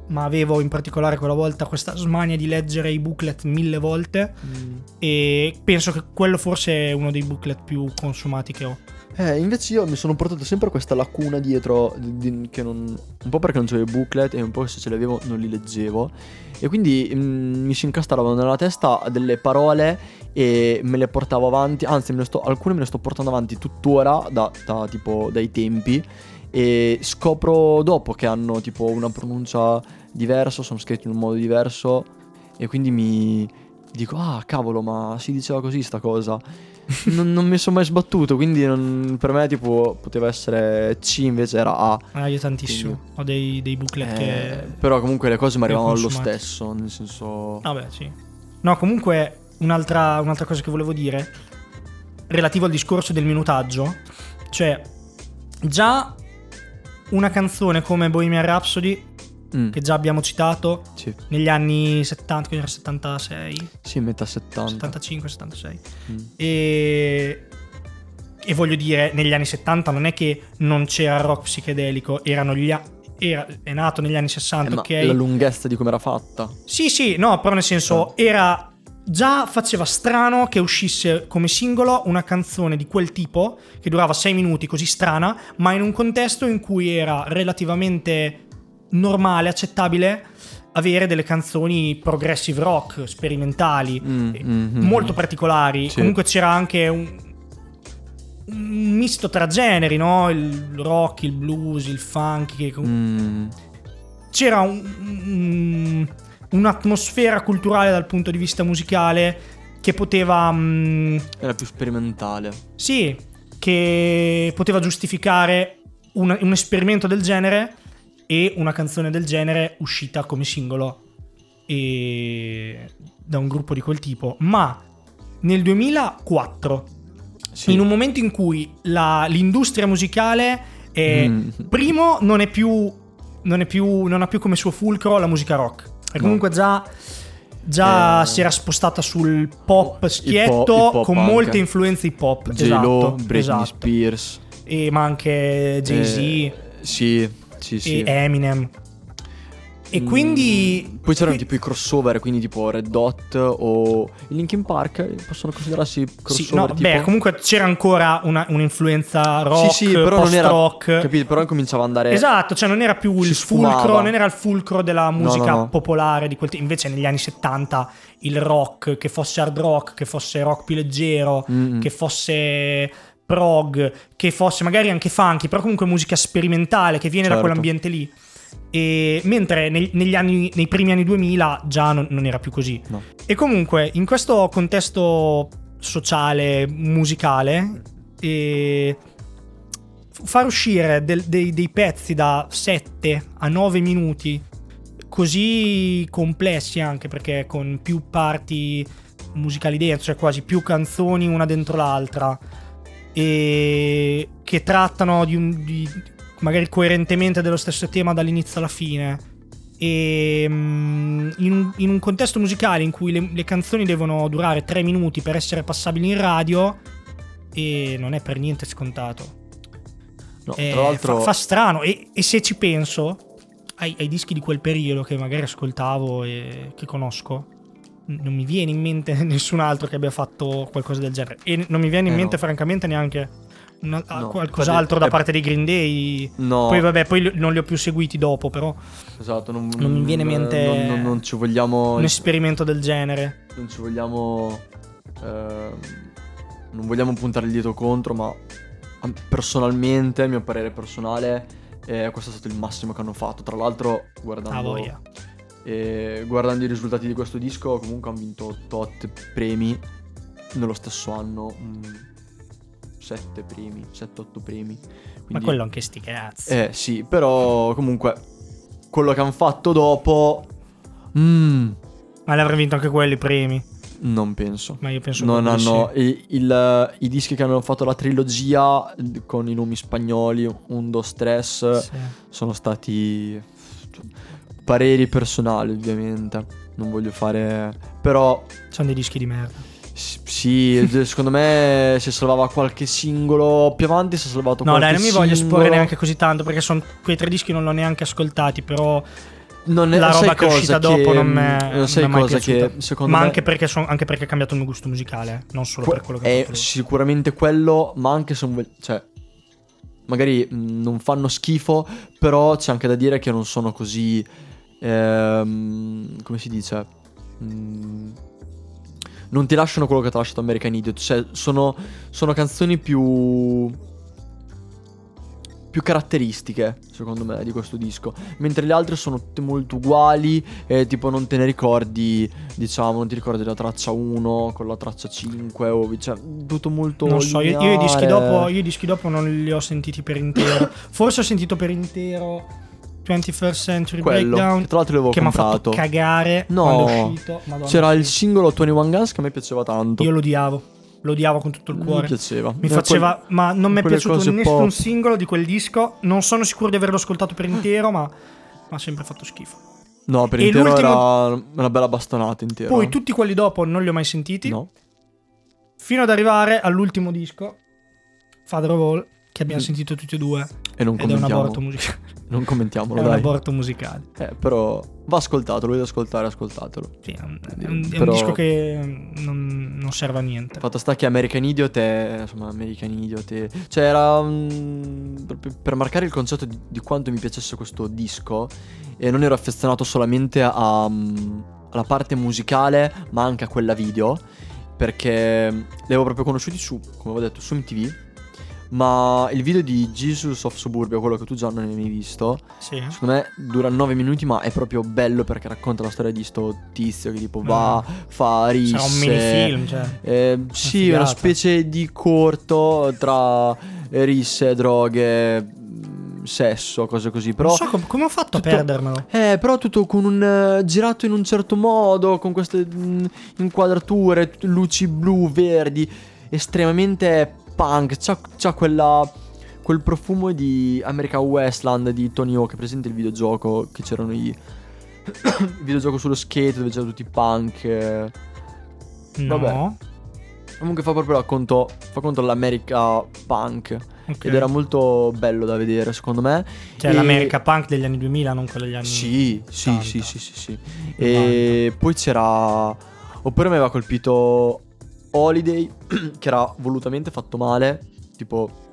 ma avevo in particolare quella volta questa smania di leggere i booklet mille volte Mm. e penso che quello forse è uno dei booklet più consumati che ho. Eh, invece io mi sono portato sempre questa lacuna dietro, di- di- non, un po' perché non c'avevo i booklet e un po' se ce li avevo non li leggevo. E quindi mm, mi si incastravano nella testa delle parole e me le portavo avanti, anzi me sto- alcune me le sto portando avanti tuttora da, da, tipo dai tempi. E scopro dopo che hanno tipo una pronuncia diversa, sono scritti in un modo diverso. E quindi mi dico ah cavolo ma si diceva così sta cosa non, non mi sono mai sbattuto, quindi non- per me tipo poteva essere C invece era A. Ah, io tantissimo. Ho dei, dei booklet Eh, che. Però comunque le cose mi che ho arrivavano lo consumato. stesso, nel senso... Vabbè, sì. No, comunque, un'altra, un'altra cosa che volevo dire, relativo al discorso del minutaggio, cioè, già una canzone come Bohemian Rhapsody, Mm, che già abbiamo citato, sì. negli anni 70, che era 76, Sì, metà 70. 75, 76, Mm. e... E voglio dire, negli anni 70 non è che non c'era rock psichedelico, erano gli a- era, è nato negli anni Eh, 60, ma ok? la lunghezza di come era fatta. Sì, sì, no, però nel senso Ah. era già faceva strano che uscisse come singolo una canzone di quel tipo che durava 6 minuti, così strana, ma in un contesto in cui era relativamente normale, accettabile avere delle canzoni progressive rock, sperimentali, Mm, eh, mm, mm, molto mm. particolari. Sì. Comunque c'era anche un un misto tra generi, no? Il rock, il blues, il funk, che Mm, c'era un- un- un'atmosfera culturale dal punto di vista musicale che poteva mm, era più sperimentale. sì che poteva giustificare un, un esperimento del genere e una canzone del genere uscita come singolo e da un gruppo di quel tipo ma nel 2004 Sì. in un momento in cui la- l'industria musicale è Mm. primo non è più non è più non ha più come suo fulcro la musica rock e No. comunque già già Eh. si era spostata sul pop Hip schietto hop- hip hop con anche. molte influenze hip hop J-Lo, esatto, Britney esatto. Spears. E, ma anche Jay-Z eh, sì, sì, sì. Eminem e Mm, quindi Poi c'erano qui- tipo i crossover, quindi tipo Red Dot o i Linkin Park possono considerarsi crossover sì, no, tipo... beh, comunque c'era ancora una- un'influenza rock, sì, sì, però non era post-rock. capito, però cominciava ad andare Esatto, cioè non era più il sfumava. fulcro, non era il fulcro della musica no, no. popolare di quel tempo. Invece negli anni 70 il rock, che fosse hard rock, che fosse rock più leggero, Mm. che fosse prog, che fosse magari anche funky, però comunque musica sperimentale che viene da Certo. quell'ambiente lì. E mentre neg- negli anni, nei primi anni 2000 già non, non era più così. No. E comunque in questo contesto sociale, musicale, e far uscire del- dei, dei pezzi da 7 a 9 minuti così complessi anche perché con più parti musicali dentro, cioè quasi più canzoni una dentro l'altra e che trattano di un, di, magari coerentemente dello stesso tema dall'inizio alla fine. E mm, in, un, in un contesto musicale in cui le, le canzoni devono durare tre minuti per essere passabili in radio, e non è per niente scontato. No, Eh, tra l'altro... fa, fa strano. E, e se ci penso ai, ai dischi di quel periodo che magari ascoltavo e che conosco, non mi viene in mente nessun altro che abbia fatto qualcosa del genere. E non mi viene in Eh, mente, no. francamente, neanche una- ah, No, qualcos'altro da è- parte dei Green Day. No, Poi, vabbè, poi non li ho più seguiti dopo, però esatto, non, non mi viene in mente Non, non- ci vogliamo... un esperimento del genere. non ci vogliamo ehm, non vogliamo puntare il dito contro ma personalmente a mio parere personale eh, questo è stato il massimo che hanno fatto tra l'altro Ah, guardando voglia. Eh, guardando i risultati di questo disco comunque hanno vinto tot premi nello stesso anno 7 premi 7-8 premi Ma Quindi- quello anche sti cazzi. eh sì però comunque quello che hanno fatto dopo mm, Ma l'avrei vinto anche quelli i premi. non penso Ma io penso non hanno sì. i, il- i dischi che hanno fatto la trilogia con i nomi spagnoli, un, dos, tres, Sì. sono stati pareri personali ovviamente. Non voglio fare... Però Sono dei dischi di merda. s- sì, secondo me si salvava qualche singolo. Più avanti si è salvato No, qualche dai, non mi voglio singolo. esporre neanche così tanto perché sono quei tre dischi non li ho neanche ascoltati, però Non è- la roba che è uscita che- dopo non non sai è mai cosa piaciuta. che secondo Ma me anche perché, son- anche perché ha cambiato il mio gusto musicale, eh, non solo Que- per quello che è sicuramente quello, ma anche se bel- cioè magari mh, non fanno schifo, però c'è anche da dire che non sono così ehm, come si dice? Mm, non ti lasciano quello che ti ha lasciato American Idiot, cioè sono, sono canzoni più più caratteristiche, secondo me, di questo disco. Mentre le altre sono tutte molto uguali. E tipo, non te ne ricordi, diciamo, non ti ricordi la traccia 1 con la traccia 5. O, cioè, tutto molto. Non so, io, io i dischi dopo, io i dischi dopo non li ho sentiti per intero. Forse ho sentito per intero 21st Century Quello, Breakdown che tra l'altro l'avevo che mi ha fatto comprato. cagare No. quando è uscito. Madonna, C'era il sì. singolo 21 Guns che a me piaceva tanto. Io lo odiavo. Lo odiavo con tutto il Mi cuore. piaceva. Mi Eh, faceva, ma non mi è piaciuto nessun pop. singolo di quel disco. Non sono sicuro di averlo ascoltato per intero, ma mi ha sempre fatto schifo. quel- No, per E intero l'ultimo- era una bella bastonata intera. Poi tutti quelli dopo non li ho mai sentiti. No. Fino ad arrivare all'ultimo disco, Father of All, che abbiamo Mm. sentito tutti e due. E non Ed è un aborto musicale. Non È commentiamolo, un dai. aborto musicale. Eh, però va ascoltato, lo volete ascoltare, ascoltatelo. Sì, è un, è un- è un Però- disco che non, non serve a niente. Fatto sta che American Idiot è. Insomma, American Idiot è. Cioè, era. proprio per marcare il concetto di, di quanto mi piacesse questo disco. E non ero affezionato solamente a, mm, alla parte musicale, ma anche a quella video. Perché li avevo proprio conosciuti su, come avevo detto, su MTV. Ma il video di Jesus of Suburbia, quello che tu già non hai mai visto, Sì. secondo me dura 9 minuti, ma è proprio bello perché racconta la storia di sto tizio che tipo va, fa risse. Sarà un minifilm, cioè. Eh, sì, figata. una specie di corto tra risse, droghe, sesso, cose così. Però, non so com- come ho fatto tutto- a perdermelo. eh, però tutto con un eh, girato in un certo modo, con queste mh, inquadrature, t- luci blu, verdi, estremamente punk. C'ha, c'ha quella, quel profumo di American Westland di Tony Hawk. Presente il videogioco che c'erano i. il videogioco sullo skate dove c'erano tutti i punk. eh. No. vabbè. Comunque fa proprio racconto. Fa conto dell'America punk. Ok. Ed era molto bello da vedere, secondo me. Cioè E- l'America Punk degli anni 2000, non quello degli anni Sì, sì, 80. sì, sì, sì, sì. E poi c'era... Oppure mi aveva colpito Holiday, che era volutamente fatto male, tipo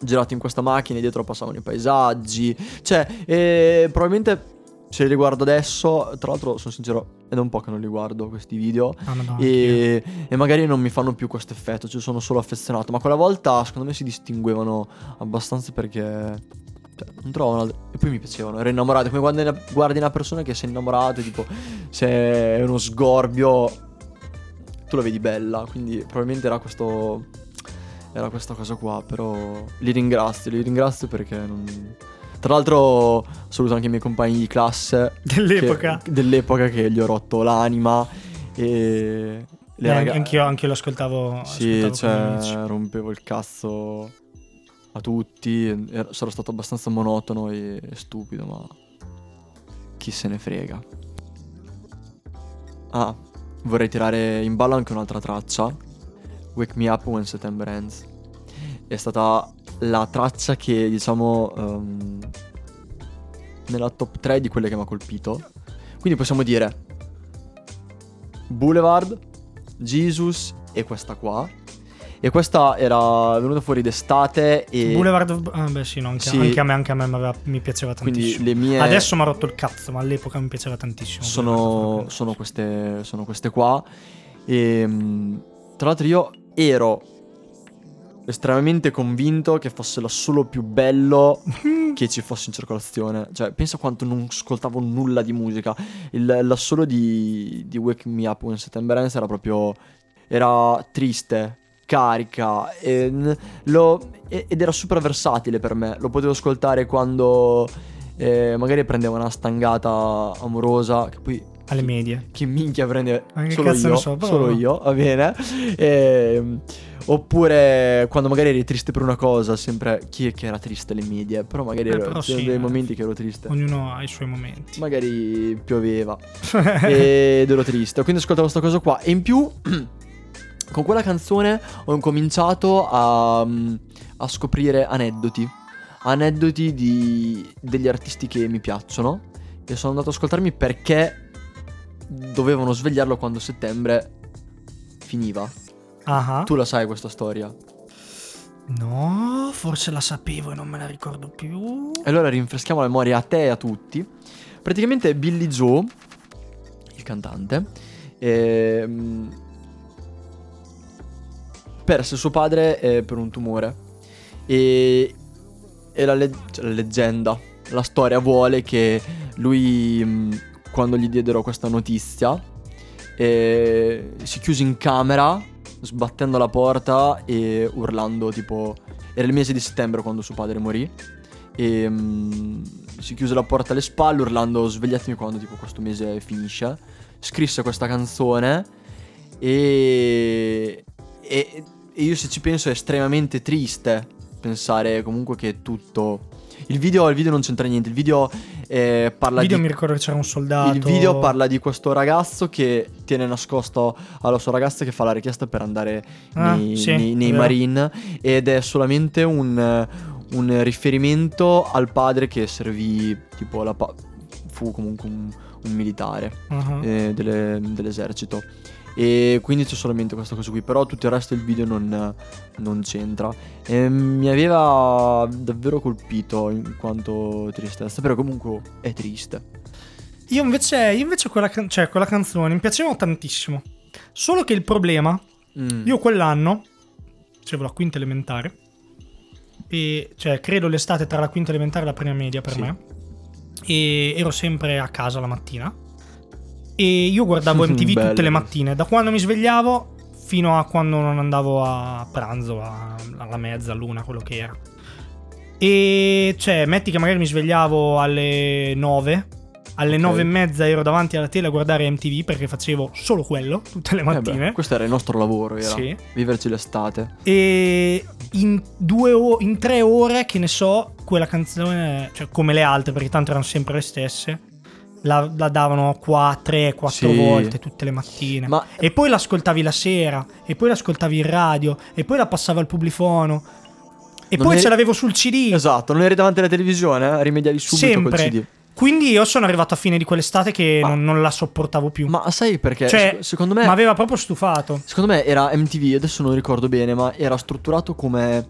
girato in questa macchina e dietro passavano i paesaggi. Cioè, e probabilmente se li riguardo adesso, tra l'altro sono sincero, è da un po' che non li guardo questi video. Ah. E, e magari non mi fanno più questo effetto, cioè sono solo affezionato. Ma quella volta secondo me si distinguevano abbastanza perché cioè, non trovano. E poi mi piacevano, ero innamorato. Come una, guardi una persona che sei innamorato, e tipo, se è uno sgorbio, tu la vedi bella. Quindi probabilmente era questo. Era questa cosa qua. Però li ringrazio, li ringrazio perché non. Tra l'altro saluto anche i miei compagni di classe Dell'epoca. che- dell'epoca che gli ho rotto l'anima e le Eh, raga- anch'io, anch'io lo ascoltavo. sì, ascoltavo cioè rompevo il cazzo a tutti. Er- Sarò stato abbastanza monotono e stupido, ma chi se ne frega. Ah, vorrei tirare in ballo anche un'altra traccia. Wake Me Up When September Ends. È stata la traccia che, diciamo, ehm, nella top 3 di quelle che mi ha colpito. Quindi possiamo dire Boulevard, Jesus e questa qua. E questa era venuta fuori d'estate e Boulevard of... Ah, beh sì, no, anche, Sì. anche a me, anche a me mi, aveva- mi piaceva tantissimo. le mie Adesso mi ha rotto il cazzo, ma all'epoca mi piaceva tantissimo. sono, sono queste, sono queste qua. E mh, tra l'altro io ero estremamente convinto che fosse l'assolo più bello che ci fosse in circolazione. Cioè, pensa quanto non ascoltavo nulla di musica. Il, l'assolo di, di Wake Me Up When September Ends era proprio... Era triste, carica, e, n- lo- e- ed era super versatile per me. Lo potevo ascoltare quando eh, magari prendevo una stangata amorosa, che poi alle medie. che minchia prende solo io, so, solo io, va bene. Ehm, oppure quando magari eri triste per una cosa, sempre chi è che era triste alle medie, però magari Eh, ero- però c'erano sì, dei eh. momenti che ero triste. Ognuno ha i suoi momenti. Magari pioveva ed ero triste, quindi ascoltavo questa cosa qua e in più con quella canzone ho incominciato a, a scoprire aneddoti, aneddoti di, degli artisti che mi piacciono e sono andato ad ascoltarmi perché dovevano svegliarlo quando settembre finiva. Ah, Tu la sai questa storia? No, forse la sapevo e non me la ricordo più. E allora rinfreschiamo la memoria a te e a tutti. Praticamente Billy Joe, il cantante, ehm, perse suo padre eh, per un tumore. E, e la, le- cioè, la leggenda, la storia vuole che lui, mh, quando gli diedero questa notizia, eh, si chiuse in camera, sbattendo la porta e urlando tipo... Era il mese di settembre quando suo padre morì e mm, si chiuse la porta alle spalle urlando svegliatemi quando tipo questo mese finisce. Scrisse questa canzone e, e, e io se ci penso è estremamente triste pensare comunque che tutto... Il video, il video non c'entra niente, il video eh, parla Il video di... mi ricordo che c'era un soldato. Il video parla di questo ragazzo che tiene nascosto alla sua ragazza che fa la richiesta per andare Ah, nei, sì, nei- nei. Marine ed è solamente un, un riferimento al padre che servì tipo la pa- fu comunque un, un militare Ah, eh, delle- dell'esercito e quindi c'è solamente questa cosa qui però tutto il resto del video non, non c'entra e mi aveva davvero colpito in quanto tristezza però comunque è triste Io invece, io invece quella, can- cioè, quella canzone mi piaceva tantissimo. Solo che il problema, Mm. io quell'anno, facevo la quinta elementare, e cioè credo l'estate tra la quinta elementare e la prima media per Sì. me, e ero sempre a casa la mattina, e io guardavo MTV Bello. tutte le mattine, da quando mi svegliavo fino a quando non andavo a pranzo, a- alla mezza, all'una, quello che era. E cioè, metti che magari mi svegliavo alle 9. Alle Ok. 9 e mezza ero davanti alla tele a guardare MTV perché facevo solo quello tutte le Eh beh, mattine. questo era il nostro lavoro, era Sì. viverci l'estate. E in, due o- in tre ore, che ne so, quella canzone, cioè come le altre, perché tanto erano sempre le stesse, la, la davano qua 3, 4 Sì. volte tutte le mattine. Ma E poi l'ascoltavi la sera, e poi l'ascoltavi in radio, e poi la passava al publifono. E Non poi eri- ce l'avevo sul CD. esatto, non eri davanti alla televisione, eh? rimediavi subito sempre. col CD. Quindi io sono arrivato a fine di quell'estate che Ma- non, non la sopportavo più. Ma sai perché? Cioè, Sec- secondo me Mi aveva proprio stufato. Secondo me era MTV, adesso non ricordo bene, ma era strutturato come,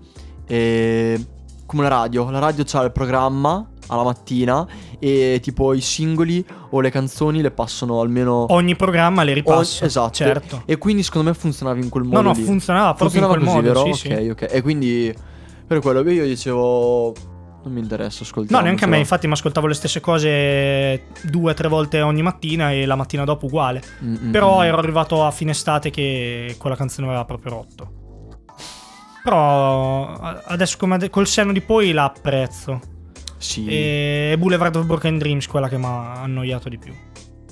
eh, come una radio. La radio c'ha il programma alla mattina e tipo i singoli o le canzoni le passano almeno... Ogni programma le ripasso. Ogni- esatto. Certo. E quindi secondo me funzionava in quel modo No, no, lì. funzionava proprio Funzionava in quel così, modo. vero? Sì, ok, ok. E quindi per quello che io dicevo... Non mi interessa ascoltare. No, neanche a me, infatti mi ascoltavo le stesse cose due o tre volte ogni mattina e la mattina dopo uguale. Mm, Però ero arrivato a fine estate che quella canzone aveva proprio rotto. Però adesso come ade- col senno di poi la apprezzo. Sì. E Boulevard of Broken Dreams quella che mi ha annoiato di più.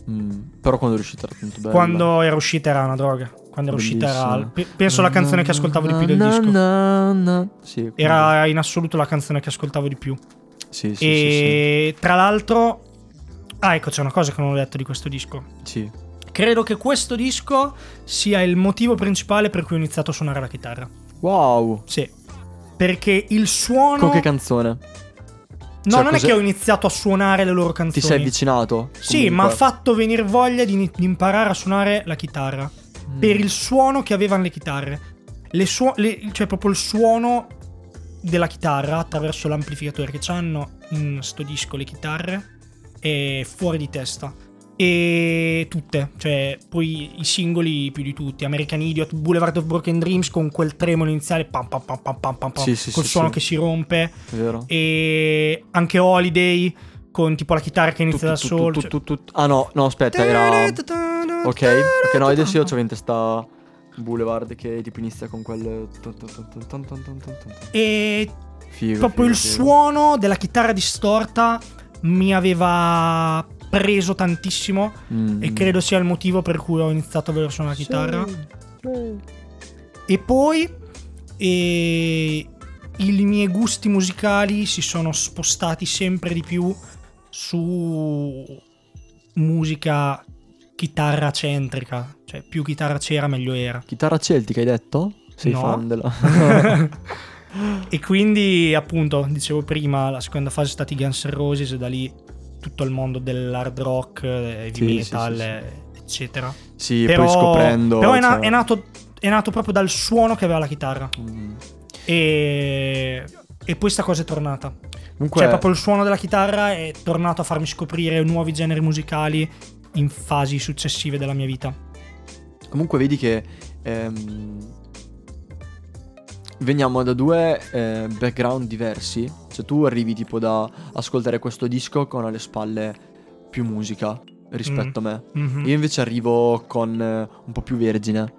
Mm, però quando è uscita era tanto bella. Quando era uscita era una droga. quando era uscita era, pe- penso la canzone che ascoltavo di più del disco. na, na. Sì, Era in assoluto la canzone che ascoltavo di più. Sì, sì, e tra l'altro, ah, ecco, c'è una cosa che non ho detto di questo disco. sì, sì. Credo che questo disco sia il motivo principale per cui ho iniziato a suonare la chitarra. Wow. Sì. Perché il suono. Con che canzone? No, cioè, non è cos'è- che ho iniziato a suonare le loro canzoni. Ti sei avvicinato? Sì, ma ha fatto venire voglia di, di imparare a suonare la chitarra. Mm. Per il suono che avevano le chitarre. Le suo- le- cioè, proprio il suono della chitarra attraverso l'amplificatore che hanno in sto disco le chitarre è fuori di testa. E tutte, cioè, poi i singoli più di tutti. American Idiot, Boulevard of Broken Dreams con quel tremolo iniziale, pam pam pam pam pam pam, Sì, col sì, suono sì. che si rompe. Vero. E anche Holiday con tipo la chitarra che inizia da solo. cioè-. Ah no, no, aspetta, era... Ok, ok, no, adesso io c'ho in testa Boulevard che tipo inizia con quel... E Figo, proprio figo, il figo. suono della chitarra distorta mi aveva preso tantissimo Mm. e credo sia il motivo per cui ho iniziato a voler suonare la chitarra. Sì, sì. E poi e, i miei gusti musicali si sono spostati sempre di più su musica chitarra centrica, cioè più chitarra c'era meglio era. Chitarra celtica hai detto? Sei No. fan della... e quindi, appunto, dicevo prima, la seconda fase è stati i Guns N' Roses e da lì tutto il mondo dell'hard rock, eh, heavy metal, eccetera. sì, però, poi scoprendo... però è, na- cioè- è nato, è nato proprio dal suono che aveva la chitarra. Mm. E, e poi sta cosa è tornata. Comunque... Cioè, proprio il suono della chitarra è tornato a farmi scoprire nuovi generi musicali in fasi successive della mia vita. Comunque vedi che ehm, veniamo da due eh, background diversi. Cioè tu arrivi tipo da ascoltare questo disco con alle spalle più musica rispetto a me. Mhm. Io invece arrivo con eh, un po' più vergine.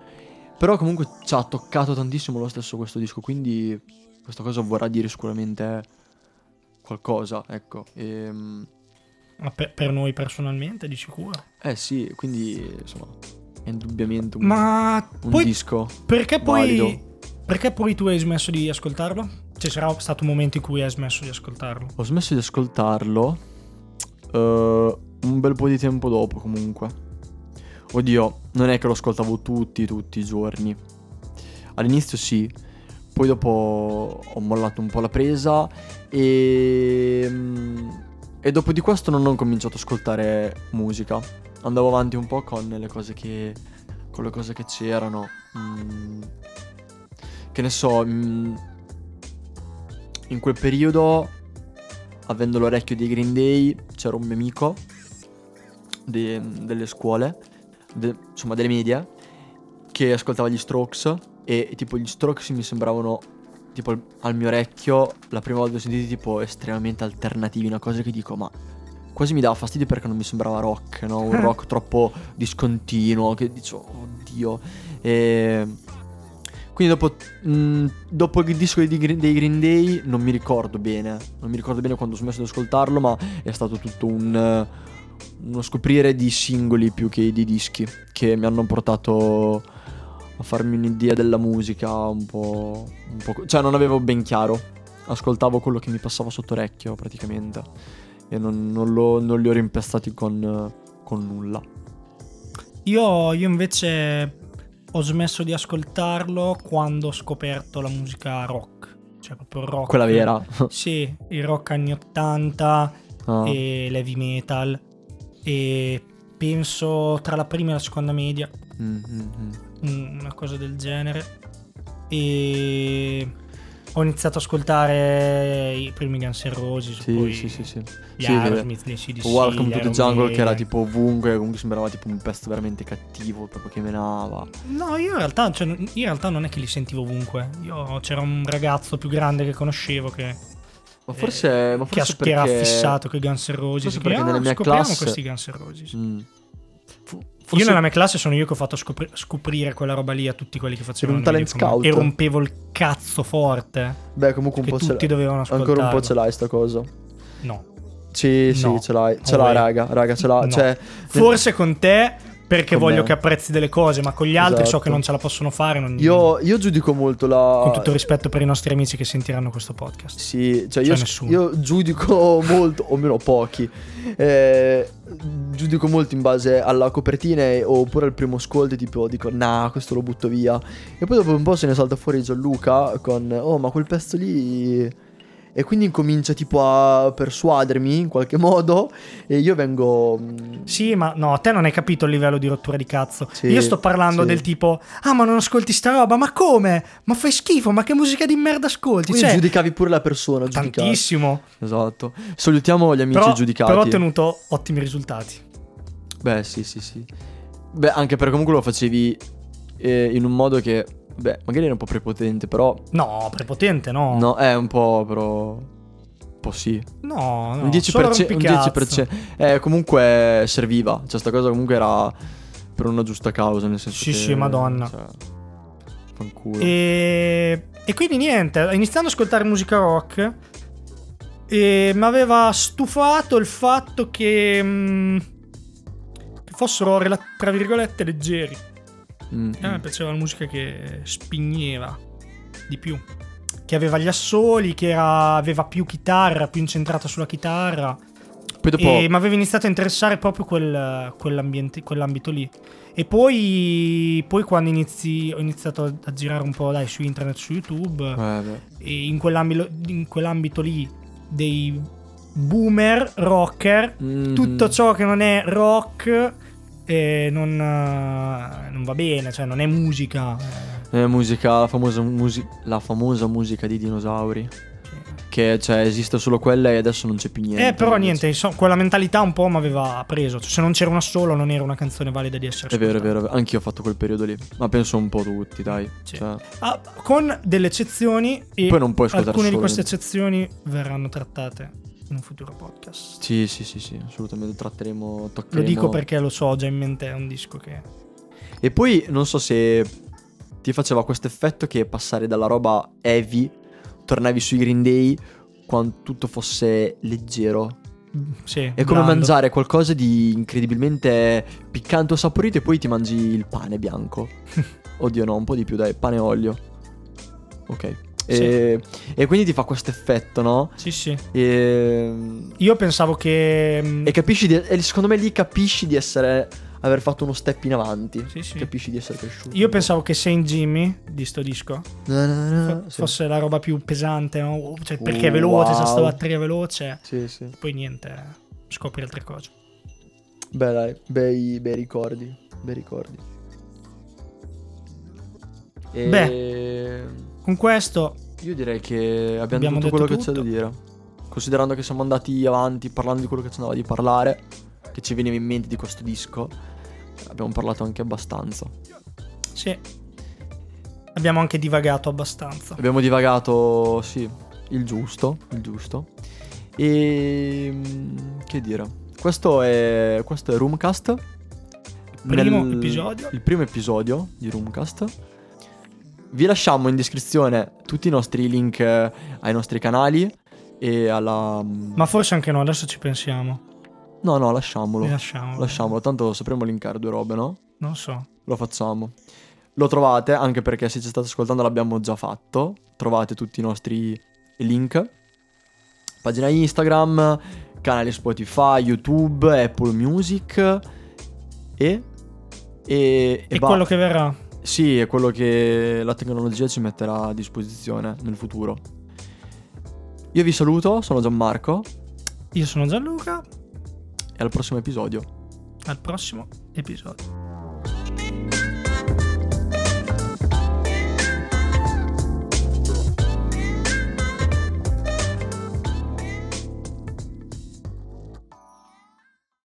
Però comunque ci ha toccato tantissimo lo stesso questo disco, quindi questa cosa vorrà dire sicuramente qualcosa, ecco. Ehm, Ma per, per noi personalmente, di sicuro. eh sì, quindi insomma, è indubbiamente un, Ma un poi disco. Perché poi, Valido. Perché poi tu hai smesso di ascoltarlo? Cioè, sarà stato un momento in cui hai smesso di ascoltarlo. Ho smesso di ascoltarlo eh, un bel po' di tempo dopo comunque. Oddio, non è che lo ascoltavo tutti, tutti i giorni. All'inizio sì, poi dopo ho mollato un po' la presa e... mm, E dopo di questo non ho cominciato ad ascoltare musica. Andavo avanti un po' con le cose che... con le cose che c'erano. Mm, che ne so... in quel periodo avendo l'orecchio dei Green Day, c'era un mio amico de- delle scuole, de- insomma delle medie, che ascoltava gli Strokes e tipo gli Strokes mi sembravano tipo al- al mio orecchio la prima volta che ho sentiti tipo estremamente alternativi, una cosa che dico ma quasi mi dava fastidio perché non mi sembrava rock, no? Un rock troppo discontinuo che dicevo oddio. E quindi dopo, mh, dopo il disco dei Green Day non mi ricordo bene, non mi ricordo bene quando ho smesso di ascoltarlo, ma è stato tutto un, uno scoprire di singoli più che di dischi che mi hanno portato a farmi un'idea della musica un po', un po'... Cioè non avevo ben chiaro, ascoltavo quello che mi passava sotto orecchio praticamente e non, non lo- non li ho rimpestati con, con nulla. Io, io invece ho smesso di ascoltarlo quando ho scoperto la musica rock. Cioè, proprio il rock. Quella vera. Sì, il rock anni 80 Ah. e l'heavy metal. E penso tra la prima e la seconda media. Mm, mm, mm. un- una cosa del genere e ho iniziato ad ascoltare i primi Guns N' Roses Sì, poi sì, sì, sì. gli Sì, Aerosmith, CDC, Welcome to the Jungle che era Maiden. tipo ovunque, comunque sembrava tipo un pezzo veramente cattivo, proprio che menava. no io in realtà, cioè, in realtà non è che li sentivo ovunque io c'era un ragazzo più grande che conoscevo che, Ma forse, ma che, forse che era perché- fissato con i Guns N' Roses forse che, perché "Ah, nella mia scopriamo classe- questi Guns N' Roses Mm. Fu- io forse- nella mia classe sono io che ho fatto scopri- scoprire quella roba lì a tutti quelli che facevano un le talent scout. e rompevo il cazzo forte Beh, comunque un po' ce tutti l'hai. dovevano ascoltarlo Ancora un po' ce l'hai sta cosa. no Sì, sì, No. ce l'hai. Ce Oh, l'ha, wait. raga, raga, ce l'ha. No. Cioè, Forse con te perché Con voglio che apprezzi delle cose, ma con gli altri so Esatto. che non ce la possono fare. non- Io, io giudico molto la. Con tutto rispetto per i nostri amici che sentiranno questo podcast. Sì, cioè Cioè io, io giudico molto, o meno pochi, eh, giudico molto in base alla copertina oppure al primo ascolto tipo dico nah questo lo butto via e poi dopo un po' se ne salta fuori Gianluca con oh ma quel pezzo lì e quindi incomincia tipo a persuadermi in qualche modo e io vengo... mm, Sì, ma no, te non hai capito il livello di rottura di cazzo. Sì, Io sto parlando sì. del tipo, ah, ma non ascolti sta roba, ma come? Ma fai schifo, ma che musica di merda ascolti? Quindi Cioè, giudicavi pure la persona, giudicavi. tantissimo. Esatto. Salutiamo gli amici Però, giudicati. però ho ottenuto ottimi risultati. Beh, sì, sì, sì. Beh, anche perché comunque lo facevi eh, in un modo che, beh, magari era un po' prepotente, però... No, prepotente, no. No, è un po', però... Un po' sì. No, no. un 10%. solo un rompicazzo. 10%. Eh, comunque serviva. Cioè, sta cosa comunque era per una giusta causa, nel senso Sì, che... sì, madonna. Cioè, fanculo. E, e quindi niente, iniziando ad ascoltare musica rock, e mi aveva stufato il fatto che, mm, che fossero, rela- tra virgolette, leggeri. Mm, A me piaceva la musica che spigneva di più. Che aveva gli assoli, che era- aveva più chitarra, più incentrata sulla chitarra. Poi dopo... E mi aveva iniziato a interessare proprio quel- quell'ambito lì. E poi, poi quando inizi, ho iniziato a, girare un po' dai, su internet, su YouTube, Eh, e in quell'ambito, in quell'ambito lì dei boomer rocker, Mhm. tutto ciò che non è rock eh, non, non va bene, cioè non è musica. Eh, musica, la famosa, musi- la famosa musica dei dinosauri. Che cioè esiste solo quella e adesso non c'è più niente. Eh, però invece. niente, insomma, quella mentalità un po' mi aveva preso. Cioè, se non c'era una sola, non era una canzone valida di essere È vero, è vero. Anch'io ho fatto quel periodo lì. Ma penso un po' tutti, dai. Sì. Cioè, Ah, con delle eccezioni e Poi non puoi ascoltare alcune di queste eccezioni verranno trattate in un futuro podcast. sì, sì, sì, sì, assolutamente tratteremo, Lo toccheremo. dico perché lo so, ho già in mente è un disco che... E poi non so se ti faceva questo effetto che passare dalla roba heavy, tornavi sui Green Day quando tutto fosse leggero. mm, Sì, È come blando. mangiare qualcosa di incredibilmente piccante o saporito e poi ti mangi il pane bianco. Oddio no, un po' di più dai, pane e olio. Ok. E, e quindi ti fa questo effetto, no? Sì, sì. E, Io pensavo che... mm, e capisci di, e secondo me lì capisci di essere aver fatto uno step in avanti. Sì, sì. Capisci di essere cresciuto. Io pensavo che Saint Jimmy di sto disco Na, na, na, sì. fosse la roba più pesante, no? Cioè, perché è Oh, veloce, c'è wow. sta batteria veloce. Sì, sì. Poi niente, scopri altre cose. Beh, dai, bei, bei ricordi. Bei ricordi. E... Con questo Io direi che abbiamo, Abbiamo detto quello detto che c'è da tutto. dire. Considerando che siamo andati avanti parlando di quello che ci andava di parlare, che ci veniva in mente di questo disco, abbiamo parlato anche abbastanza. Sì. Abbiamo anche divagato abbastanza. Abbiamo divagato, sì, il giusto, il giusto. E mm, che dire? Questo è questo è Roomcast. Primo episodio. Il primo episodio di Roomcast. Vi lasciamo in descrizione tutti i nostri link eh, ai nostri canali e alla mm, Ma forse anche no, adesso ci pensiamo. No, no, lasciamolo. Li lasciamo. Lasciamolo, tanto sapremo linkare due robe, no? Non so. Lo facciamo. Lo trovate, anche perché se ci state ascoltando l'abbiamo già fatto. Trovate tutti i nostri link. Pagina Instagram, canali Spotify, YouTube, Apple Music e... E, E, va- quello che verrà. Sì, è quello che la tecnologia ci metterà a disposizione nel futuro. Io vi saluto, sono Gianmarco Io sono Gianluca. e al prossimo episodio. Al prossimo episodio.